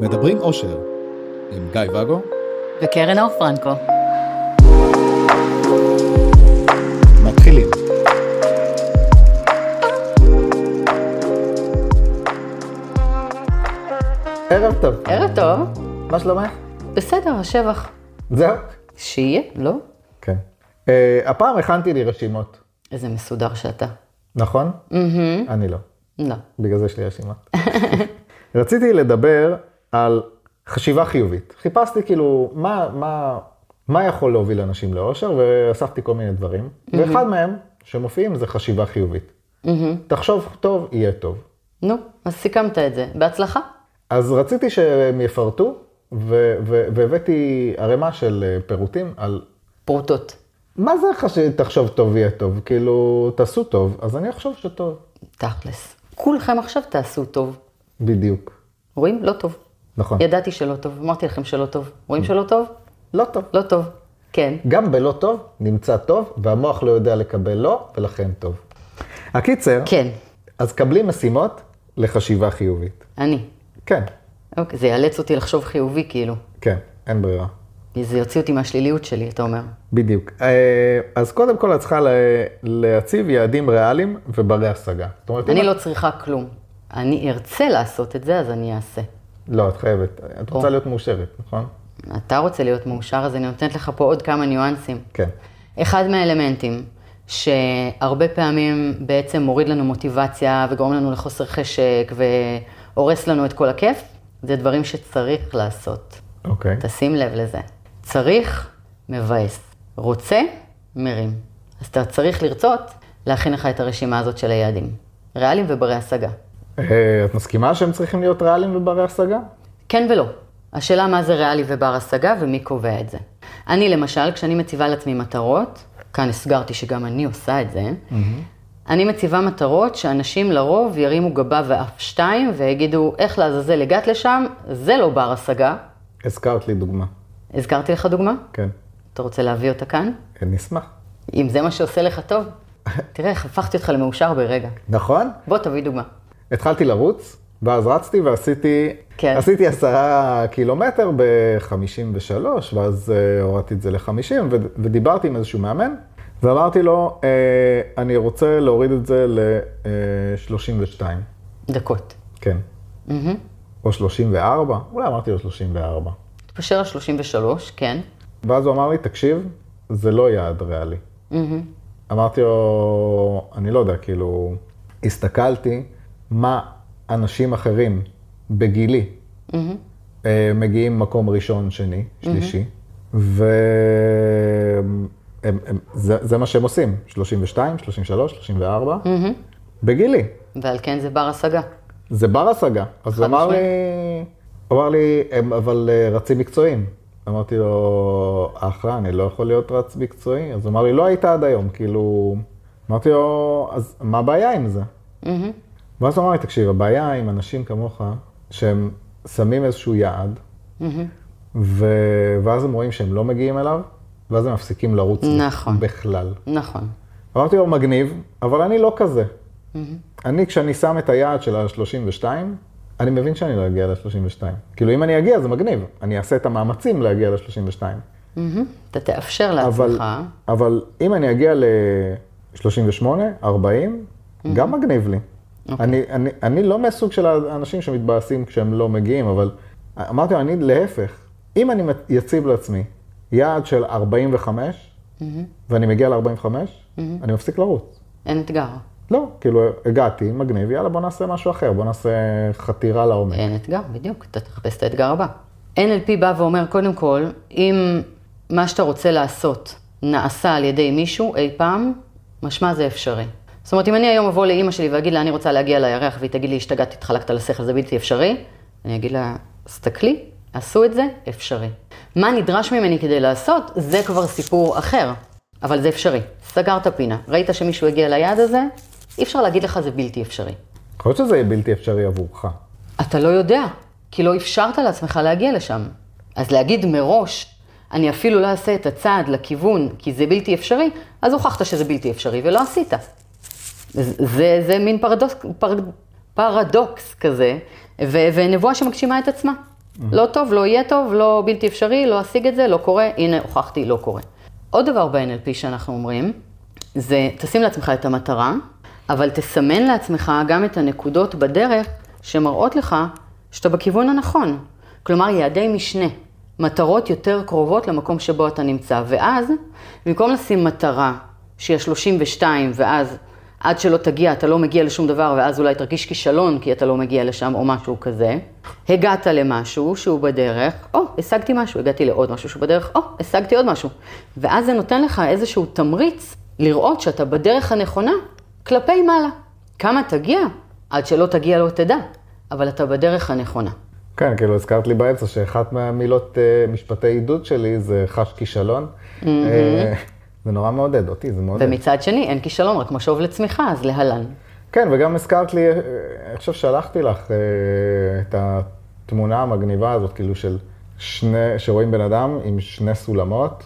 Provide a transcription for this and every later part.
מדברים אושר, עם גיא ואגו וקרן אור פרנקו. מתחילים. ערב טוב. ערב טוב. מה שלומך? בסדר, השבח. זהו? שיהיה, לא? כן. אה, הפעם הכנתי לי רשימות, איזה מסודר שאתה. נכון? מהמם. אני לא. לא. בגלל זה יש לי רשימות. רציתי לדבר על חשיבה חיובית. חיפשתי כאילו מה, מה, מה יכול להוביל אנשים לאושר, ואספתי כל מיני דברים. ואחד מהם שמופיעים זה חשיבה חיובית. תחשוב טוב, יהיה טוב. נו, אז סיכמת את זה. בהצלחה. אז רציתי שהם יפרטו, ו- ו- והבאתי ערימה של אה, פירוטים על פרוטות. מה זה חש... תחשוב טוב יהיה טוב? כאילו, תעשו טוב, אז אני אחשוב שטוב. תכלס. כולכם עכשיו תעשו טוב. בדיוק. רואים? לא טוב. נכון. ידעתי שלא טוב, אמרתי לכם שלא טוב. רואים שלא טוב? לא טוב. לא טוב. כן. גם בלא טוב נמצא טוב, והמוח לא יודע לקבל לא, ולכן טוב. הקיצר, כן. אז קבלי משימות לחשיבה חיובית. אני. כן, אוקיי, זה יאלץ אותי לחשוב חיובי כאילו. כן, אין ברירה. זה יוציא אותי מהשליליות שלי, אתה אומר. בדיוק. אה, אז קודם כל את צריכה לה- להציב יעדים ריאליים וברי השגה. אומרת, אני לא צריכה כלום. אני ארצה לעשות את זה, אז אני אעשה. לא, את חייבת. את רוצה. להיות מאושרת, נכון? אתה רוצה להיות מאושר, אז אני נותנת לך פה עוד כמה ניואנסים. כן. אחד מהאלמנטים שהרבה פעמים בעצם מוריד לנו מוטיבציה וגורם לנו לחוסר חשק והורס לנו את כל הכיף, זה דברים שצריך לעשות. אוקיי. תשים לב לזה. צריך, מבאס. רוצה, מרים. אז אתה צריך לרצות להכין לך את הרשימה הזאת של היעדים. ריאליים וברי השגה. אה, את מסכימה שהם צריכים להיות ריאליים וברי השגה? כן ולא. השאלה מה זה ריאלי ובר השגה ומי קובע את זה. אני למשל, כשאני מציבה לעצמי מטרות, כאן הסגרתי שגם אני עושה את זה, אני מציבה מטרות שאנשים לרוב ירימו גבה ואף שתיים ויגידו, איך לעזאזל הגעת לשם, זה לא בר השגה. הזכרת לי דוגמה. הזכרתי לך דוגמה? כן. אתה רוצה להביא אותה כאן? אני אשמח. אם זה מה שעושה לך טוב. תראה איך הפכתי אותך למאושר ברגע. נכון? בוא תביא דוגמה. התחלתי לרוץ, ואז רצתי ועשיתי, כן. עשיתי עשרה קילומטר ב-53, ואז אה, הורדתי את זה ל-50, ודיברתי עם איזשהו מאמן, ואמרתי לו, אה, אני רוצה להוריד את זה ל-32, דקות. כן. מהמם. או 34, אולי אמרתי לו 34. תתפשר על 33, כן. ואז הוא אמר לי, תקשיב, זה לא יעד ריאלי. מהמם. אמרתי לו, אני לא יודע, כאילו, הסתכלתי מה אנשים אחרים בגילי מהמם. אה, מגיעים מקום ראשון, שני, שלישי, וזה מה שהם עושים, 32, 33, 34, בגילי. ועל כן זה בר השגה. זה בר השגה. אז הוא אמר לי, אמר לי, הם אבל אה, רצים מקצועיים. אמרתי לו, אחלה, אני לא יכול להיות רץ מקצועי? אז הוא אמר לי, לא היית עד היום, כאילו... אמרתי לו, אז מה הבעיה עם זה? מהמם. ואז הוא אמר לי, תקשיב, הבעיה עם אנשים כמוך, שהם שמים איזשהו יעד. ו... ואז הם רואים שהם לא מגיעים אליו, ואז הם מפסיקים לרוץ נכון. בכלל. נכון. אמרתי לו, מגניב, אבל אני לא כזה. אני, כשאני שם את היעד של ה-32, אני מבין שאני לא אגיע ל-32. כאילו, אם אני אגיע, זה מגניב. אני אעשה את המאמצים להגיע ל-32. מהמם. אתה תאפשר לעצמך. אבל אם אני אגיע ל-38, 40, גם מגניב לי. אוקיי. אני, אני, אני לא מהסוג של האנשים שמתבאסים כשהם לא מגיעים, אבל אמרתי לו, אני להפך, אם אני אציב לעצמי יעד של 45, ואני מגיע ל-45, אני מפסיק לרוץ. אין אתגר. לא, כאילו, הגעתי, מגניב, יאללה, בוא נעשה משהו אחר, בוא נעשה חתירה לעומק. אין אתגר, בדיוק. אתה תחפש את האתגר הבא. NLP בא ואומר, קודם כל, אם מה שאתה רוצה לעשות נעשה על ידי מישהו אי פעם, משמע זה אפשרי. זאת אומרת, אם אני היום אבוא לאימא שלי ואגיד לה, אני רוצה להגיע לירח, והיא תגיד לי, השתגעת, התחלקת על השכל, זה בלתי אפשרי, אני אגיד לה, סתכלי, עשו את זה, אפשרי. מה נדרש ממני כדי לעשות, זה כבר סיפור אחר, אבל זה אפשרי. סגרת פינה, ראית שמישהו הגיע ליעד הזה, אי אפשר להגיד לך זה בלתי אפשרי. יכול להיות שזה יהיה בלתי אפשרי עבורך. אתה לא יודע, כי לא אפשרת לעצמך להגיע לשם. אז להגיד מראש, אני אפילו לא אעשה את הצעד לכיוון כי זה בלתי אפשרי, אז הוכחת שזה בלתי אפשרי ולא עשית. זה, זה, מין פרדוקס, פר, פרדוקס כזה, ו, ונבואה שמגשימה את עצמה. לא טוב, לא יהיה טוב, לא בלתי אפשרי, לא אשיג את זה, לא קורה, הנה, הוכחתי, לא קורה. עוד דבר ב-NLP שאנחנו אומרים, זה תשים לעצמך את המטרה, אבל תסמן לעצמך גם את הנקודות בדרך שמראות לך שאתה בכיוון הנכון. כלומר, יעדי משנה, מטרות יותר קרובות למקום שבו אתה נמצא. ואז, במקום לשים מטרה שהיא ה-32, ואז עד שלא תגיע, אתה לא מגיע לשום דבר, ואז אולי תרגיש כישלון כי אתה לא מגיע לשם, או משהו כזה. הגעת למשהו שהוא בדרך, או, השגתי משהו, הגעתי לעוד משהו שהוא בדרך, או, השגתי עוד משהו. ואז זה נותן לך איזשהו תמריץ לראות שאתה בדרך הנכונה כלפי מעלה. כמה תגיע? עד שלא תגיע לא תדע, אבל אתה בדרך הנכונה. כן, כאילו הזכרת לי באמצע שאחת מהמילות אה, משפטי עידוד שלי זה חש כישלון. אה, זה נורא מעודד אותי, זה מעודד. ומצד שני, אין כישלון, רק משוב לצמיחה, אז להלן. כן, וגם הזכרת לי, אני חושב שלחתי לך אה, את התמונה המגניבה הזאת, כאילו של שני, שרואים בן אדם עם שני סולמות,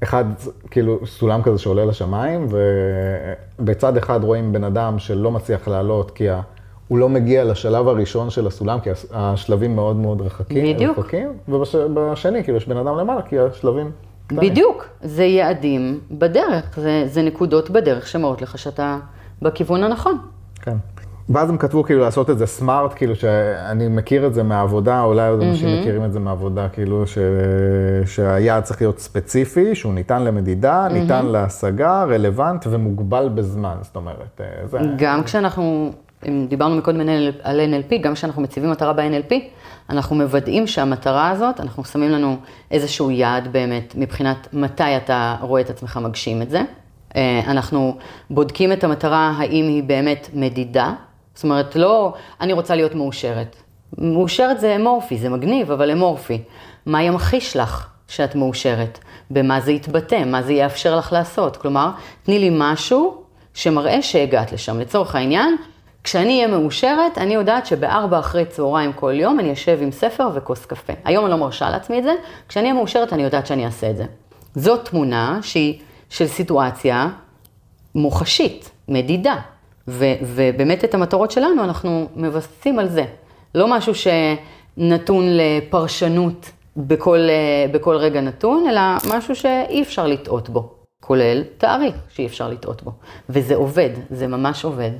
ואחד, כאילו, סולם כזה שעולה לשמיים, ובצד אחד רואים בן אדם שלא מצליח לעלות, כי ה... הוא לא מגיע לשלב הראשון של הסולם, כי השלבים מאוד מאוד רחקים. בדיוק. רחקים, ובשני, כאילו, יש בן אדם למעלה, כי השלבים. בדיוק, זה יעדים בדרך, זה, זה נקודות בדרך שמראות לך שאתה בכיוון הנכון. כן. ואז הם כתבו כאילו לעשות את זה סמארט, כאילו שאני מכיר את זה מהעבודה, אולי עוד אנשים מכירים את זה מהעבודה, כאילו ש... שהיעד צריך להיות ספציפי, שהוא ניתן למדידה, ניתן להשגה, רלוונט ומוגבל בזמן, זאת אומרת, אה, זה... גם כשאנחנו, אם דיברנו מקודם על NLP, גם כשאנחנו מציבים מטרה ב-NLP, אנחנו מוודאים שהמטרה הזאת, אנחנו שמים לנו איזשהו יעד באמת, מבחינת מתי אתה רואה את עצמך מגשים את זה. אה, אנחנו בודקים את המטרה, האם היא באמת מדידה. זאת אומרת, לא, אני רוצה להיות מאושרת. מאושרת זה אמורפי, זה מגניב, אבל אמורפי. מה ימחיש לך שאת מאושרת? במה זה יתבטא? מה זה יאפשר לך לעשות? כלומר, תני לי משהו שמראה שהגעת לשם. לצורך העניין, כשאני אהיה מאושרת, אני יודעת שבארבע אחרי צהריים כל יום אני אשב עם ספר וכוס קפה. היום אני לא מרשה לעצמי את זה, כשאני אהיה מאושרת אני יודעת שאני אעשה את זה. זאת תמונה שהיא של סיטואציה מוחשית, מדידה. ו- ובאמת את המטרות שלנו אנחנו מבססים על זה. לא משהו שנתון לפרשנות בכל, בכל רגע נתון, אלא משהו שאי אפשר לטעות בו, כולל תאריך שאי אפשר לטעות בו. וזה עובד, זה ממש עובד.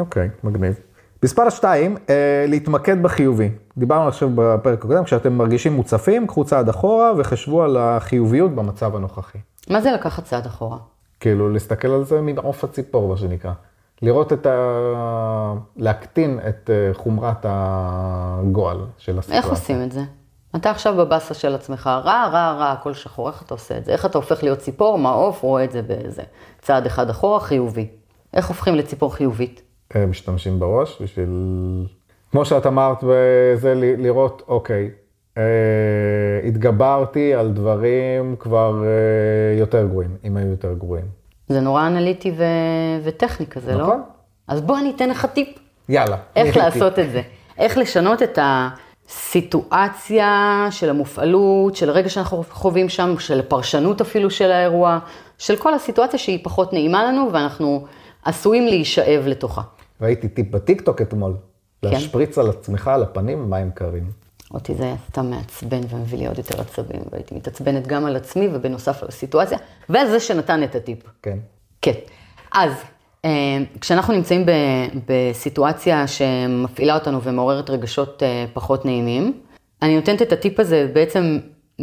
אוקיי, okay, מגניב. מספר שתיים, אה, להתמקד בחיובי. דיברנו עכשיו בפרק הקודם, כשאתם מרגישים מוצפים, קחו צעד אחורה וחשבו על החיוביות במצב הנוכחי. מה זה לקחת צעד אחורה? כאילו, להסתכל על זה ממעוף הציפור, מה שנקרא. לראות את ה... להקטין את אה, חומרת הגועל של הסיטואציה. איך עושים את זה? אתה עכשיו בבאסה של עצמך, רע, רע, רע, הכל שחור, איך אתה עושה את זה? איך אתה הופך להיות ציפור, מעוף, רואה את זה באיזה צעד אחד אחורה, חיובי. איך הופכים לציפור חיובית? משתמשים בראש בשביל, כמו שאת אמרת, זה לראות, אוקיי, אה, התגברתי על דברים כבר אה, יותר גרועים, אם היו יותר גרועים. זה נורא אנליטי ו... וטכני כזה, נכון. לא? אז בוא אני אתן לך טיפ. יאללה. איך לעשות את זה. איך לשנות את הסיטואציה של המופעלות, של הרגע שאנחנו חווים שם, של הפרשנות אפילו של האירוע, של כל הסיטואציה שהיא פחות נעימה לנו ואנחנו עשויים להישאב לתוכה. ראיתי טיפ בטיקטוק אתמול, כן. להשפריץ על עצמך, על הפנים, מים קרים. אותי זה היה סתם מעצבן ומביא לי עוד יותר עצבים, והייתי מתעצבנת גם על עצמי ובנוסף על הסיטואציה, ועל זה שנתן את הטיפ. כן. כן. אז, אה, כשאנחנו נמצאים ב- בסיטואציה שמפעילה אותנו ומעוררת רגשות אה, פחות נעימים, אני נותנת את הטיפ הזה בעצם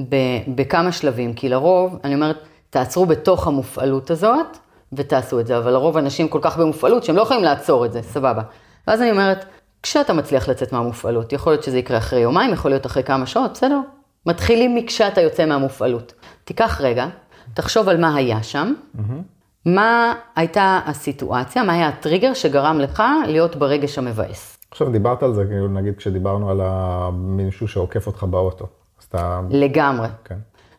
ב- בכמה שלבים, כי לרוב, אני אומרת, תעצרו בתוך המופעלות הזאת ותעשו את זה, אבל לרוב אנשים כל כך במופעלות שהם לא יכולים לעצור את זה, סבבה. ואז אני אומרת, כשאתה מצליח לצאת מהמופעלות, יכול להיות שזה יקרה אחרי יומיים, יכול להיות אחרי כמה שעות, בסדר? מתחילים מכשאתה יוצא מהמופעלות. תיקח רגע, תחשוב על מה היה שם, מה הייתה הסיטואציה, מה היה הטריגר שגרם לך להיות ברגש המבאס. עכשיו דיברת על זה, כאילו נגיד כשדיברנו על מישהו שעוקף אותך באוטו. אז אתה... לגמרי. כן.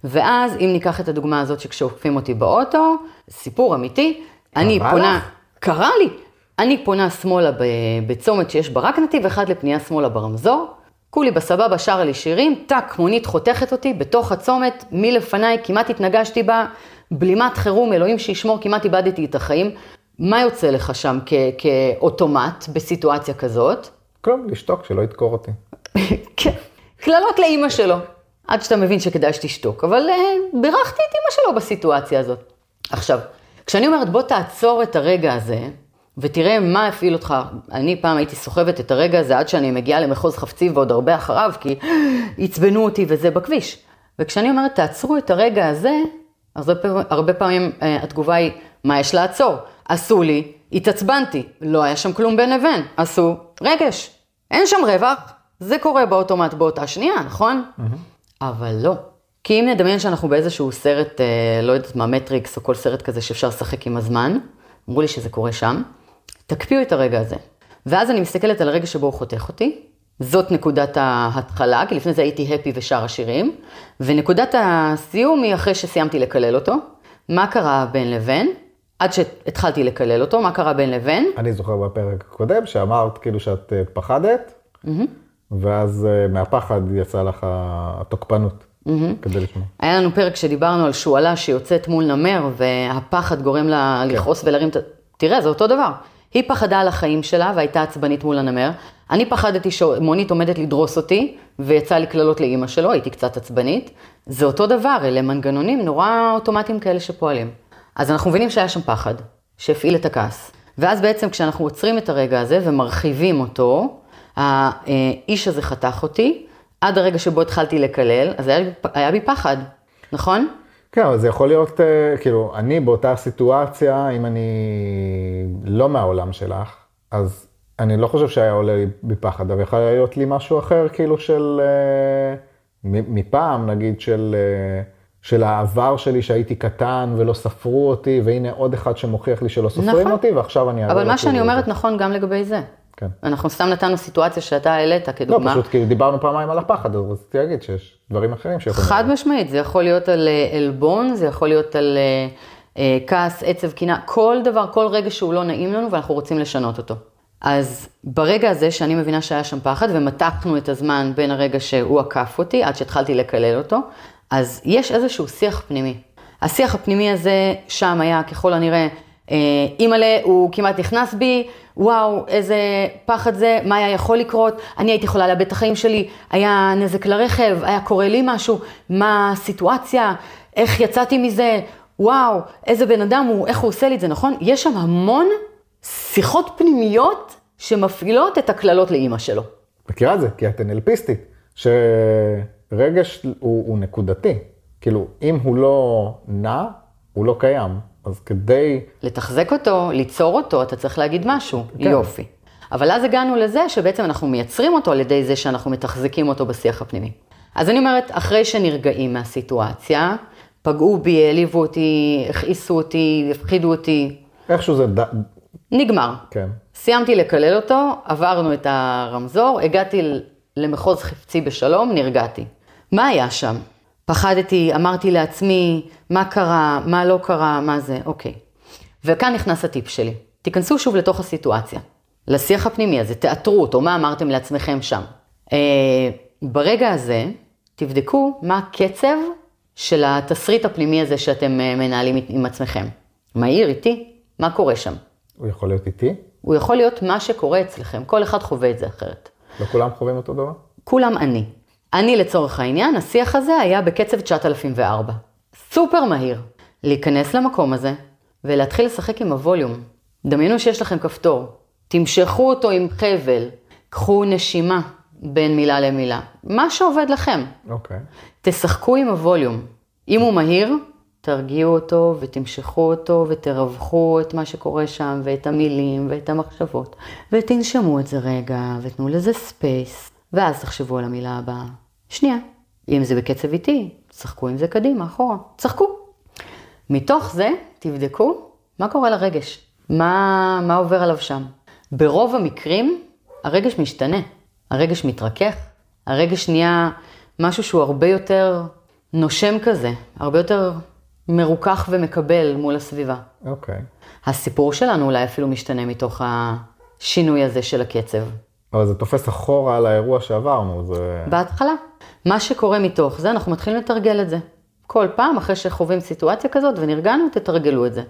ואז אם ניקח את הדוגמה הזאת שכשעוקפים אותי באוטו, סיפור אמיתי, אני פונה, לך? קרה לי, אני פונה שמאלה בצומת שיש בה רק נתיב אחד לפנייה שמאלה ברמזור, כולי בסבבה שרה לי שירים, טאק, מונית חותכת אותי בתוך הצומת, מלפניי, כמעט התנגשתי בה, בלימת חירום, אלוהים שישמור, כמעט איבדתי את החיים. מה יוצא לך שם כ- כאוטומט בסיטואציה כזאת? כלום, לשתוק, שלא ידקור אותי. כן, קללות לאימא שלו, עד שאתה מבין שכדאי שתשתוק. אבל אה, בירכתי את אימא שלו בסיטואציה הזאת. עכשיו, כשאני אומרת בוא תעצור את הרגע הזה, ותראה מה הפעיל אותך. אני פעם הייתי סוחבת את הרגע הזה עד שאני מגיעה למחוז חפצי ועוד הרבה אחריו, כי עצבנו אותי וזה בכביש. וכשאני אומרת תעצרו את הרגע הזה, אז הרבה פעמים, אה, התגובה היא, מה יש לעצור? עשו לי, התעצבנתי, לא היה שם כלום בין לבין, עשו רגש, אין שם רווח, זה קורה באוטומט באותה שנייה, נכון? אבל לא. כי אם נדמיין שאנחנו באיזשהו סרט, אה, לא יודעת מה, מטריקס או כל סרט כזה שאפשר לשחק עם הזמן, אמרו לי שזה קורה שם, תקפיאו את הרגע הזה. ואז אני מסתכלת על הרגע שבו הוא חותך אותי, זאת נקודת ההתחלה, כי לפני זה הייתי הפי ושר השירים, ונקודת הסיום היא אחרי שסיימתי לקלל אותו. מה קרה בין לבין? עד שהתחלתי לקלל אותו, מה קרה בין לבין? אני זוכר בפרק הקודם שאמרת כאילו שאת אה, פחדת, ואז אה, מהפחד יצא לך התוקפנות, כדי לשמוע. היה לנו פרק שדיברנו על שועלה שיוצאת מול נמר, והפחד גורם לה לכעוס ולהרים את ה... תראה, זה אותו דבר. היא פחדה על החיים שלה והייתה עצבנית מול הנמר. אני פחדתי שמונית עומדת לדרוס אותי, ויצא לי קללות לאימא שלו, הייתי קצת עצבנית. זה אותו דבר, אלה מנגנונים נורא אוטומטיים כאלה שפועלים. אז אנחנו מבינים שהיה שם פחד, שהפעיל את הכעס. ואז בעצם כשאנחנו עוצרים את הרגע הזה ומרחיבים אותו, האיש הזה חתך אותי, עד הרגע שבו התחלתי לקלל, אז היה, היה בי פחד, נכון? כן, אבל זה יכול להיות, אה, כאילו, אני באותה סיטואציה, אם אני לא מהעולם שלך, אז אני לא חושב שהיה עולה לי בפחד, אבל יכול להיות לי משהו אחר, כאילו של, אה, מפעם, נגיד, של, אה, של העבר שלי שהייתי קטן ולא ספרו אותי, והנה עוד אחד שמוכיח לי שלא סופרים נכון. אותי, ועכשיו אני אעבור אבל מה שאני. אומרת נכון גם לגבי זה. כן. אנחנו סתם נתנו סיטואציה שאתה העלית לא, כדוגמה. פשוט כי דיברנו פעמיים על הפחד, אז רציתי להגיד שיש דברים אחרים שיכולים... חד משמעית, זה יכול להיות על אה, עלבון, זה יכול להיות על אה, אה, כעס, עצב, קינה, כל דבר, כל רגע שהוא לא נעים לנו ואנחנו רוצים לשנות אותו. אז ברגע הזה שאני מבינה שהיה שם פחד ומתחנו את הזמן בין הרגע שהוא עקף אותי עד שהתחלתי לקלל אותו, אז יש איזשהו שיח פנימי. השיח הפנימי הזה שם היה ככל הנראה, אה, אימא'לה, הוא כמעט נכנס בי, וואו, איזה פחד זה, מה היה יכול לקרות, אני הייתי יכולה לאבד את החיים שלי, היה נזק לרכב, היה קורה לי משהו, מה הסיטואציה, איך יצאתי מזה, וואו, איזה בן אדם הוא, איך הוא עושה לי את זה, נכון? יש שם המון שיחות פנימיות שמפעילות את הקללות לאימא שלו. מכירה את זה, כי את NLPיסטית, שרגש הוא, הוא נקודתי. כאילו, אם הוא לא נע, הוא לא קיים. אז כדי... לתחזק אותו, ליצור אותו, אתה צריך להגיד משהו, כן. יופי. אבל אז הגענו לזה שבעצם אנחנו מייצרים אותו על ידי זה שאנחנו מתחזקים אותו בשיח הפנימי. אז אני אומרת, אחרי שנרגעים מהסיטואציה, פגעו בי, העליבו אותי, הכעיסו אותי, הפחידו אותי, איכשהו זה... ד... נגמר. כן. סיימתי לקלל אותו, עברנו את הרמזור, הגעתי למחוז חפצי בשלום, נרגעתי. מה היה שם? פחדתי, אמרתי לעצמי, מה קרה, מה לא קרה, מה זה, אוקיי. וכאן נכנס הטיפ שלי. תיכנסו שוב לתוך הסיטואציה, לשיח הפנימי הזה, תאתרו אותו, מה אמרתם לעצמכם שם. אה, ברגע הזה, תבדקו מה הקצב של התסריט הפנימי הזה שאתם אה, מנהלים עם עצמכם. מהיר, איטי, מה קורה שם? הוא יכול להיות איתי? הוא יכול להיות מה שקורה אצלכם, כל אחד חווה את זה אחרת. לא כולם חווים אותו דבר? כולם אני. אני לצורך העניין, השיח הזה היה בקצב 9004. סופר מהיר. להיכנס למקום הזה ולהתחיל לשחק עם הווליום. דמיינו שיש לכם כפתור, תמשכו אותו עם חבל, קחו נשימה בין מילה למילה, מה שעובד לכם. אוקיי. תשחקו עם הווליום. אם הוא מהיר, תרגיעו אותו ותמשכו אותו ותרווחו את מה שקורה שם ואת המילים ואת המחשבות ותנשמו את זה רגע ותנו לזה space ואז תחשבו על המילה הבאה. שנייה, אם זה בקצב איטי, תשחקו עם זה קדימה, אחורה, תשחקו. מתוך זה תבדקו מה קורה לרגש, מה, מה עובר עליו שם. ברוב המקרים הרגש משתנה, הרגש מתרכך, הרגש נהיה משהו שהוא הרבה יותר נושם כזה, הרבה יותר מרוכך ומקבל מול הסביבה. אוקיי. הסיפור שלנו אולי אפילו משתנה מתוך השינוי הזה של הקצב. אבל זה תופס אחורה על האירוע שעברנו, זה... בהתחלה. מה שקורה מתוך זה, אנחנו מתחילים לתרגל את זה. כל פעם, אחרי שחווים סיטואציה כזאת ונרגענו, תתרגלו את זה.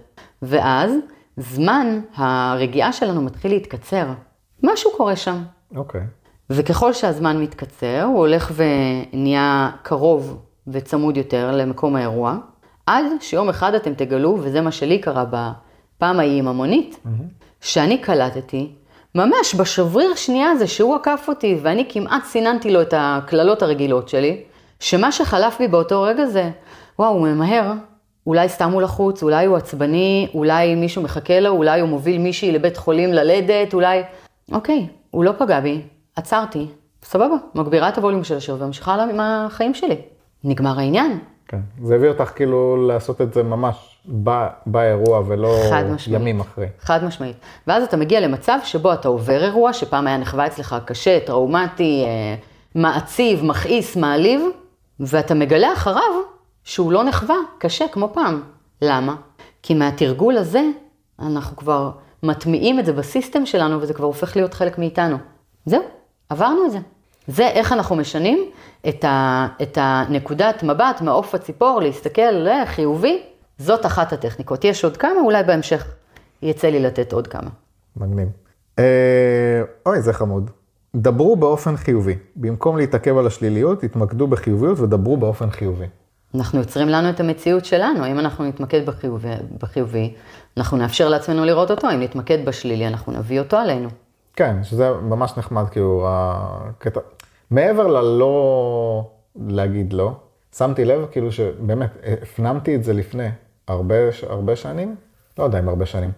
ואז, זמן הרגיעה שלנו מתחיל להתקצר. משהו קורה שם. אוקיי. וככל שהזמן מתקצר, הוא הולך ונהיה קרוב וצמוד יותר למקום האירוע, עד שיום אחד אתם תגלו, וזה מה שלי קרה בפעם ההיא עם המונית, שאני קלטתי, ממש בשבריר שנייה הזה שהוא עקף אותי, ואני כמעט סיננתי לו את הקללות הרגילות שלי, שמה שחלף בי באותו רגע זה, וואו, הוא ממהר, אולי סתם הוא לחוץ, אולי הוא עצבני, אולי מישהו מחכה לו, אולי הוא מוביל מישהי לבית חולים ללדת, אולי... אוקיי, הוא לא פגע בי, עצרתי, סבבה, מגבירה את הווליום של השיר וממשיכה עם החיים שלי. נגמר העניין. כן. זה הביא אותך כאילו לעשות את זה ממש ב- באירוע ולא. ימים אחרי. חד משמעית. ואז אתה מגיע למצב שבו אתה עובר אירוע, שפעם היה נחווה אצלך קשה, טראומטי, אה, מעציב, מכעיס, מעליב, ואתה מגלה אחריו שהוא לא נחווה קשה כמו פעם. למה? כי מהתרגול הזה, אנחנו כבר מטמיעים את זה בסיסטם שלנו, וזה כבר הופך להיות חלק מאיתנו. זהו, עברנו את זה. זה איך אנחנו משנים את, ה, את הנקודת מבט מעוף הציפור, להסתכל לחיובי, זאת אחת הטכניקות. יש עוד כמה, אולי בהמשך יצא לי לתת עוד כמה. מגניב. אה, אוי, זה חמוד. דברו באופן חיובי. במקום להתעכב על השליליות, תתמקדו בחיוביות ודברו באופן חיובי. אנחנו יוצרים לנו את המציאות שלנו, אם אנחנו נתמקד בחיובי, בחיובי, אנחנו נאפשר לעצמנו לראות אותו, אם נתמקד בשלילי, אנחנו נביא אותו עלינו. כן, שזה ממש נחמד, כאילו, הקטע... מעבר ללא להגיד לא, שמתי לב, כאילו, שבאמת, הפנמתי את זה לפני הרבה, הרבה שנים, לא יודע אם הרבה שנים,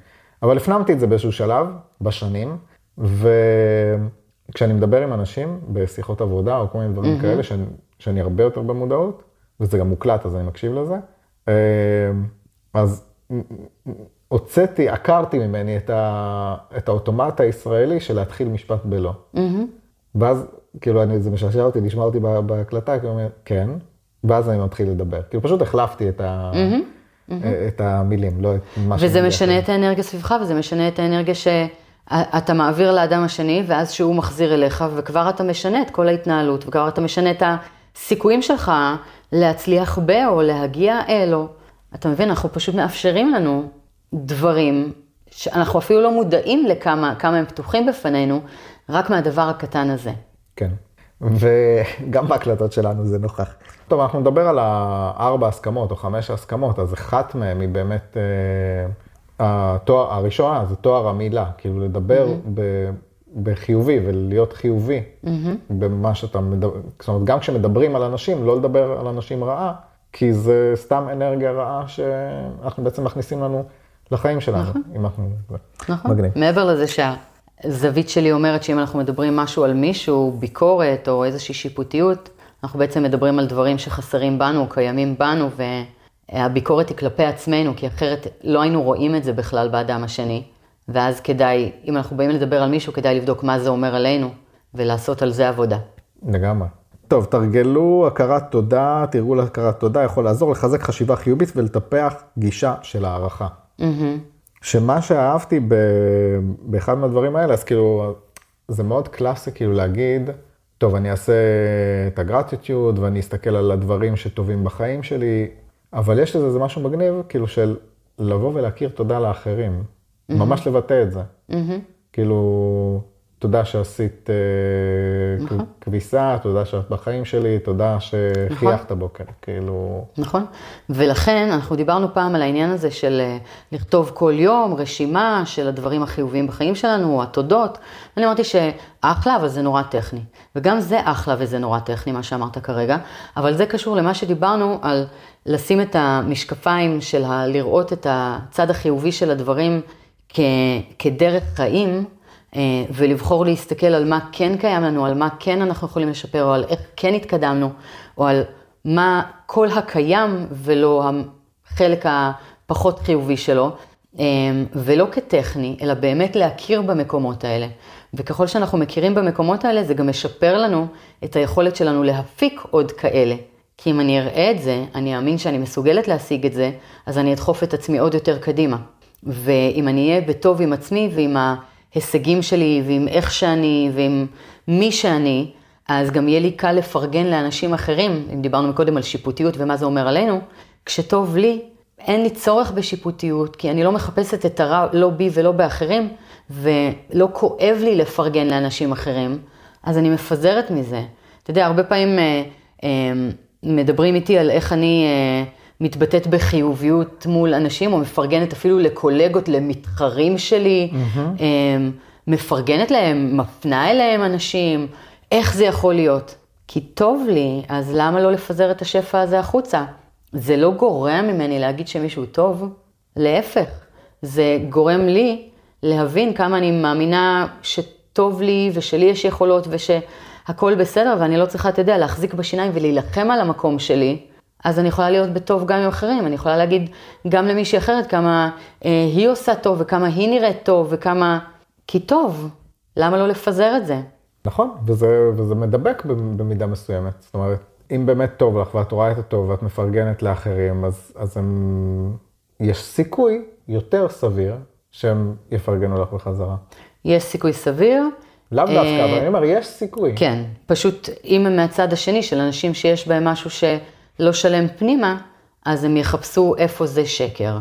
אבל הפנמתי את זה באיזשהו שלב, בשנים, וכשאני מדבר עם אנשים בשיחות עבודה או כל מיני דברים mm-hmm. כאלה, שאני, שאני הרבה יותר במודעות, וזה גם מוקלט, אז אני מקשיב לזה, אה, אז הוצאתי, עקרתי ממני את, ה, את האוטומט הישראלי של להתחיל משפט בלא. Mm-hmm. ואז, כאילו, אני, זה משעשע אותי, לשמוע אותי בהקלטה, כאילו, כן, ואז אני מתחיל לדבר. כאילו, פשוט החלפתי את, ה, mm-hmm. את המילים, לא את מה וזה משנה את האנרגיה סביבך, וזה משנה את האנרגיה שאתה מעביר לאדם השני, ואז שהוא מחזיר אליך, וכבר אתה משנה את כל ההתנהלות, וכבר אתה משנה את הסיכויים שלך להצליח ב, או להגיע אל, או... אתה מבין, אנחנו פשוט מאפשרים לנו דברים שאנחנו אפילו לא מודעים לכמה הם פתוחים בפנינו, רק מהדבר הקטן הזה. כן, וגם בהקלטות שלנו זה נוכח. טוב, אנחנו נדבר על הארבע הסכמות או חמש הסכמות, אז אחת מהן היא באמת, אה, התואר, הראשונה זה תואר המילה, כאילו לדבר mm-hmm. ב, בחיובי ולהיות חיובי mm-hmm. במה שאתה מדבר, זאת אומרת, גם כשמדברים על אנשים, לא לדבר על אנשים רעה, כי זה סתם אנרגיה רעה שאנחנו בעצם מכניסים לנו לחיים שלנו, נכון. אם אנחנו... נכון. מגניב. מעבר לזה שהזווית שלי אומרת שאם אנחנו מדברים משהו על מישהו, ביקורת או איזושהי שיפוטיות, אנחנו בעצם מדברים על דברים שחסרים בנו, קיימים בנו, והביקורת היא כלפי עצמנו, כי אחרת לא היינו רואים את זה בכלל באדם השני. ואז כדאי, אם אנחנו באים לדבר על מישהו, כדאי לבדוק מה זה אומר עלינו, ולעשות על זה עבודה. לגמרי. טוב, תרגלו הכרת תודה, תרגול הכרת תודה יכול לעזור לחזק חשיבה חיובית ולטפח גישה של הערכה. Mm-hmm. שמה שאהבתי ב... באחד מהדברים האלה, אז כאילו, זה מאוד קלאסי כאילו להגיד, טוב, אני אעשה את הגרטיטיוד ואני אסתכל על הדברים שטובים בחיים שלי, אבל יש לזה איזה משהו מגניב, כאילו של לבוא ולהכיר תודה לאחרים, mm-hmm. ממש לבטא את זה. Mm-hmm. כאילו, תודה שעשית אה, נכון. כביסה, תודה שאת בחיים שלי, תודה שחייכת נכון. בוקר, כאילו... נכון, ולכן אנחנו דיברנו פעם על העניין הזה של אה, לכתוב כל יום רשימה של הדברים החיוביים בחיים שלנו, התודות. אני אמרתי שאחלה, אבל זה נורא טכני. וגם זה אחלה וזה נורא טכני, מה שאמרת כרגע, אבל זה קשור למה שדיברנו על לשים את המשקפיים של ה... לראות את הצד החיובי של הדברים כ... כדרך חיים. אה, ולבחור להסתכל על מה כן קיים לנו, על מה כן אנחנו יכולים לשפר, או על איך כן התקדמנו, או על מה כל הקיים ולא החלק הפחות חיובי שלו, אה, ולא כטכני, אלא באמת להכיר במקומות האלה. וככל שאנחנו מכירים במקומות האלה, זה גם משפר לנו את היכולת שלנו להפיק עוד כאלה. כי אם אני אראה את זה, אני אאמין שאני מסוגלת להשיג את זה, אז אני אדחוף את עצמי עוד יותר קדימה. ואם אני אהיה בטוב עם עצמי ועם ה... ההישגים שלי ועם איך שאני ועם מי שאני, אז גם יהיה לי קל לפרגן לאנשים אחרים, אם דיברנו קודם על שיפוטיות ומה זה אומר עלינו, כשטוב לי, אין לי צורך בשיפוטיות, כי אני לא מחפשת את הרע לא בי ולא באחרים, ולא כואב לי לפרגן לאנשים אחרים, אז אני מפזרת מזה. אתה יודע, הרבה פעמים אה, אה, מדברים איתי על איך אני אה, מתבטאת בחיוביות מול אנשים, או מפרגנת אפילו לקולגות, למתחרים שלי, mm-hmm. מפרגנת להם, מפנה אליהם אנשים, איך זה יכול להיות? כי טוב לי, אז למה לא לפזר את השפע הזה החוצה? זה לא גורע ממני להגיד שמישהו טוב, להפך, זה גורם לי להבין כמה אני מאמינה שטוב לי ושלי יש יכולות ושהכול בסדר ואני לא צריכה, אתה יודע, להחזיק בשיניים ולהילחם על המקום שלי. אז אני יכולה להיות בטוב גם עם אחרים, אני יכולה להגיד גם למישהי אחרת כמה אה, היא עושה טוב וכמה היא נראית טוב וכמה... כי טוב, למה לא לפזר את זה? נכון, וזה, וזה מדבק במידה מסוימת. זאת אומרת, אם באמת טוב לך ואת רואה את הטוב ואת מפרגנת לאחרים, אז, אז הם, יש סיכוי יותר סביר שהם יפרגנו לך בחזרה. יש סיכוי סביר. לאו דווקא, אה, אבל אני אומר, יש סיכוי. כן, פשוט אם הם מהצד השני של אנשים שיש בהם משהו שלא שלם פנימה, אז הם יחפשו איפה זה שקר.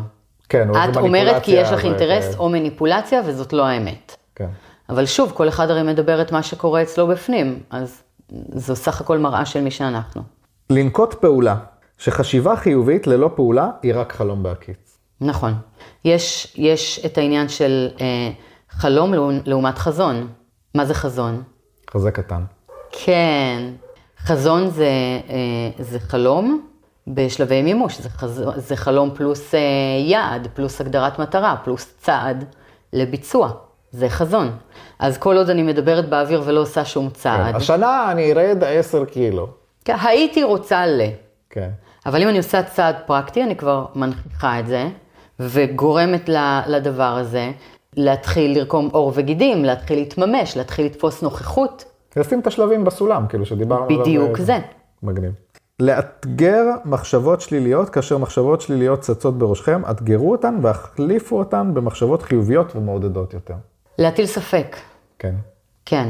כן, את אומרת כי יש לך אינטרס ו... או מניפולציה, וזאת לא האמת. כן. אבל שוב, כל אחד הרי מדבר את מה שקורה אצלו בפנים, אז זו סך הכל מראה של מי שאנחנו. לנקוט פעולה, שחשיבה חיובית ללא פעולה היא רק חלום בהקיץ. נכון. יש, יש את העניין של אה, חלום לעומת חזון. מה זה חזון? חזה קטן. כן. חזון זה, אה, זה חלום בשלבי מימוש, זה, חז... זה חלום פלוס אה, יעד, פלוס הגדרת מטרה, פלוס צעד לביצוע. זה חזון. אז כל עוד אני מדברת באוויר ולא עושה שום צעד. כן. השנה אני ארד 10 קילו. כן, הייתי רוצה ל... כן. אבל אם אני עושה צעד פרקטי, אני כבר מנכיחה את זה, וגורמת לדבר הזה להתחיל לרקום עור וגידים, להתחיל להתממש, להתחיל לתפוס נוכחות. לשים את השלבים בסולם, כאילו שדיברנו עליו. בדיוק זה. מגניב. לאתגר מחשבות שליליות, כאשר מחשבות שליליות צצות בראשכם, אתגרו אותן והחליפו אותן במחשבות חיוביות ומעודדות יותר. להטיל ספק. כן. כן.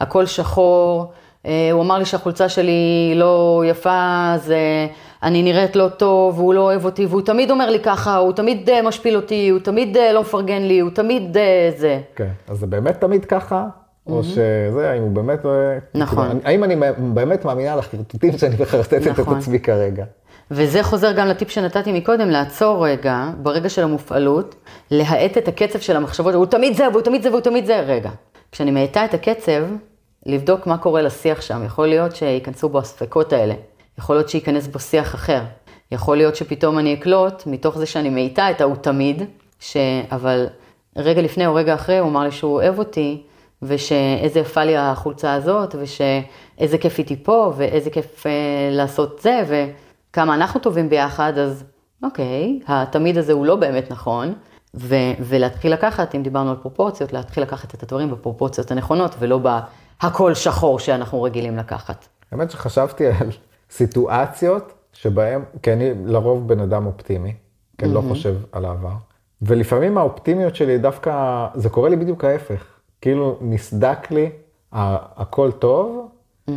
הכל שחור, אה, הוא אמר לי שהחולצה שלי לא יפה, אז אה, אני נראית לא טוב, והוא לא אוהב אותי, והוא תמיד אומר לי ככה, הוא תמיד אה, משפיל אותי, הוא תמיד לא מפרגן לי, הוא תמיד זה. כן, אז זה באמת תמיד ככה? או שזה, האם הוא באמת... נכון. כאילו, האם אני באמת מאמינה לחרטוטים שאני מחרטטת נכון. את עצמי כרגע? וזה חוזר גם לטיפ שנתתי מקודם, לעצור רגע, ברגע של המופעלות, להאט את הקצב של המחשבות, הוא תמיד זה, והוא תמיד זה, והוא תמיד זה, רגע. כשאני מאטה את הקצב, לבדוק מה קורה לשיח שם. יכול להיות שייכנסו בו הספקות האלה, יכול להיות שייכנס בו שיח אחר. יכול להיות שפתאום אני אקלוט, מתוך זה שאני מאיטה את ההוא תמיד, ש... אבל רגע לפני או רגע אחרי הוא אמר לי שהוא אוהב אותי, ושאיזה יפה לי החולצה הזאת, ושאיזה כיף איתי פה, ואיזה כיף אה, לעשות זה, וכמה אנחנו טובים ביחד, אז אוקיי, התמיד הזה הוא לא באמת נכון, ו- ולהתחיל לקחת, אם דיברנו על פרופורציות, להתחיל לקחת את הדברים בפרופורציות הנכונות, ולא בהכל שחור שאנחנו רגילים לקחת. האמת שחשבתי על סיטואציות שבהן, כי אני לרוב בן אדם אופטימי, כי אני לא חושב על העבר, ולפעמים האופטימיות שלי דווקא, זה קורה לי בדיוק ההפך. כאילו נסדק לי, הכל טוב, mm-hmm.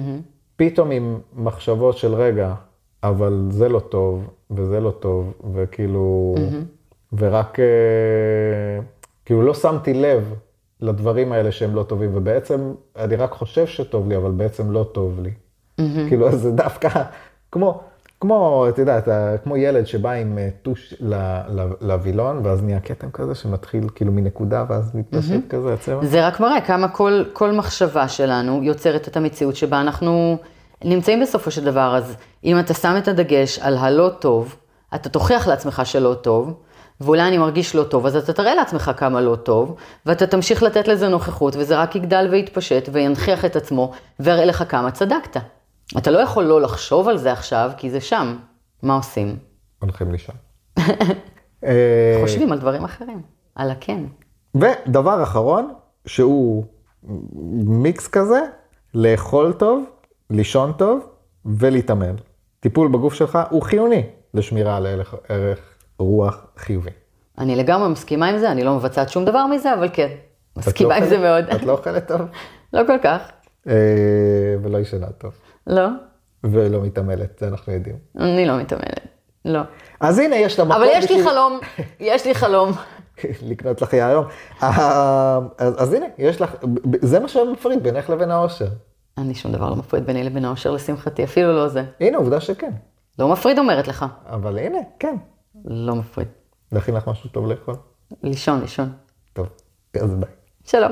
פתאום עם מחשבות של רגע, אבל זה לא טוב, וזה לא טוב, וכאילו, mm-hmm. ורק, אה, כאילו לא שמתי לב לדברים האלה שהם לא טובים, ובעצם אני רק חושב שטוב לי, אבל בעצם לא טוב לי. Mm-hmm. כאילו, זה דווקא, כמו, כמו, את יודעת, כמו ילד שבא עם אה, טוש לווילון, ואז נהיה כתם כזה שמתחיל כאילו מנקודה, ואז מתפשט mm-hmm. כזה הצבע. זה רק מראה כמה כל, כל מחשבה שלנו יוצרת את המציאות שבה אנחנו נמצאים בסופו של דבר. אז אם אתה שם את הדגש על הלא טוב, אתה תוכיח לעצמך שלא טוב, ואולי אני מרגיש לא טוב, אז אתה תראה לעצמך כמה לא טוב, ואתה תמשיך לתת לזה נוכחות, וזה רק יגדל ויתפשט וינכיח את עצמו, ויראה לך כמה צדקת. אתה לא יכול לא לחשוב על זה עכשיו, כי זה שם. מה עושים? הולכים לישון. חושבים על דברים אחרים, על הכן. ודבר אחרון, שהוא מיקס כזה, לאכול טוב, לישון טוב ולהתעמל. טיפול בגוף שלך הוא חיוני לשמירה על ערך, ערך רוח חיובי. אני לגמרי מסכימה עם זה, אני לא מבצעת שום דבר מזה, אבל כן, מסכימה לא עם זה מאוד. את לא אוכלת טוב? לא כל כך. אה, ולא ישנה טוב. לא. ולא מתעמלת, זה אנחנו יודעים. אני לא מתעמלת, לא. אז הנה, יש לה מקום. אבל יש לי חלום, יש לי חלום. לקנות לך יהלום. אז, אז הנה, יש לך, זה מה שמפריד בינך לבין האושר. אני שום דבר לא מפריד ביני לבין האושר לשמחתי, אפילו לא זה. הנה, עובדה שכן. לא מפריד אומרת לך. אבל הנה, כן. לא מפריד. להכין לך משהו טוב לאכול? לישון, לישון. טוב, אז ביי. שלום.